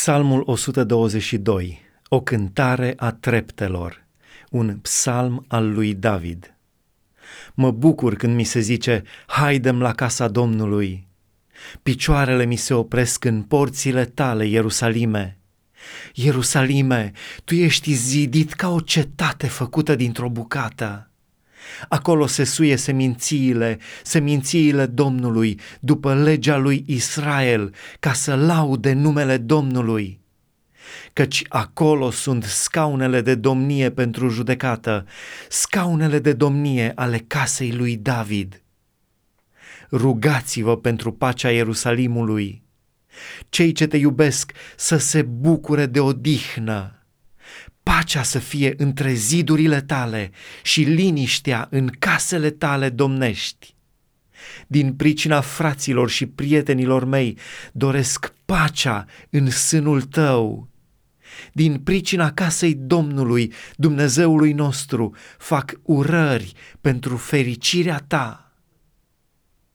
Psalmul 122, o cântare a treptelor, un psalm al lui David. Mă bucur când mi se zice, haidem la casa Domnului. Picioarele mi se opresc în porțile tale, Ierusalime. Ierusalime, tu ești zidit ca o cetate făcută dintr-o bucată. Acolo se suie semințiile, semințiile Domnului, după legea lui Israel, ca să laude numele Domnului. Căci acolo sunt scaunele de domnie pentru judecată, scaunele de domnie ale casei lui David. Rugați-vă pentru pacea Ierusalimului. Cei ce te iubesc să se bucure de odihnă pacea să fie între zidurile tale și liniștea în casele tale domnești. Din pricina fraților și prietenilor mei doresc pacea în sânul tău. Din pricina casei Domnului, Dumnezeului nostru, fac urări pentru fericirea ta.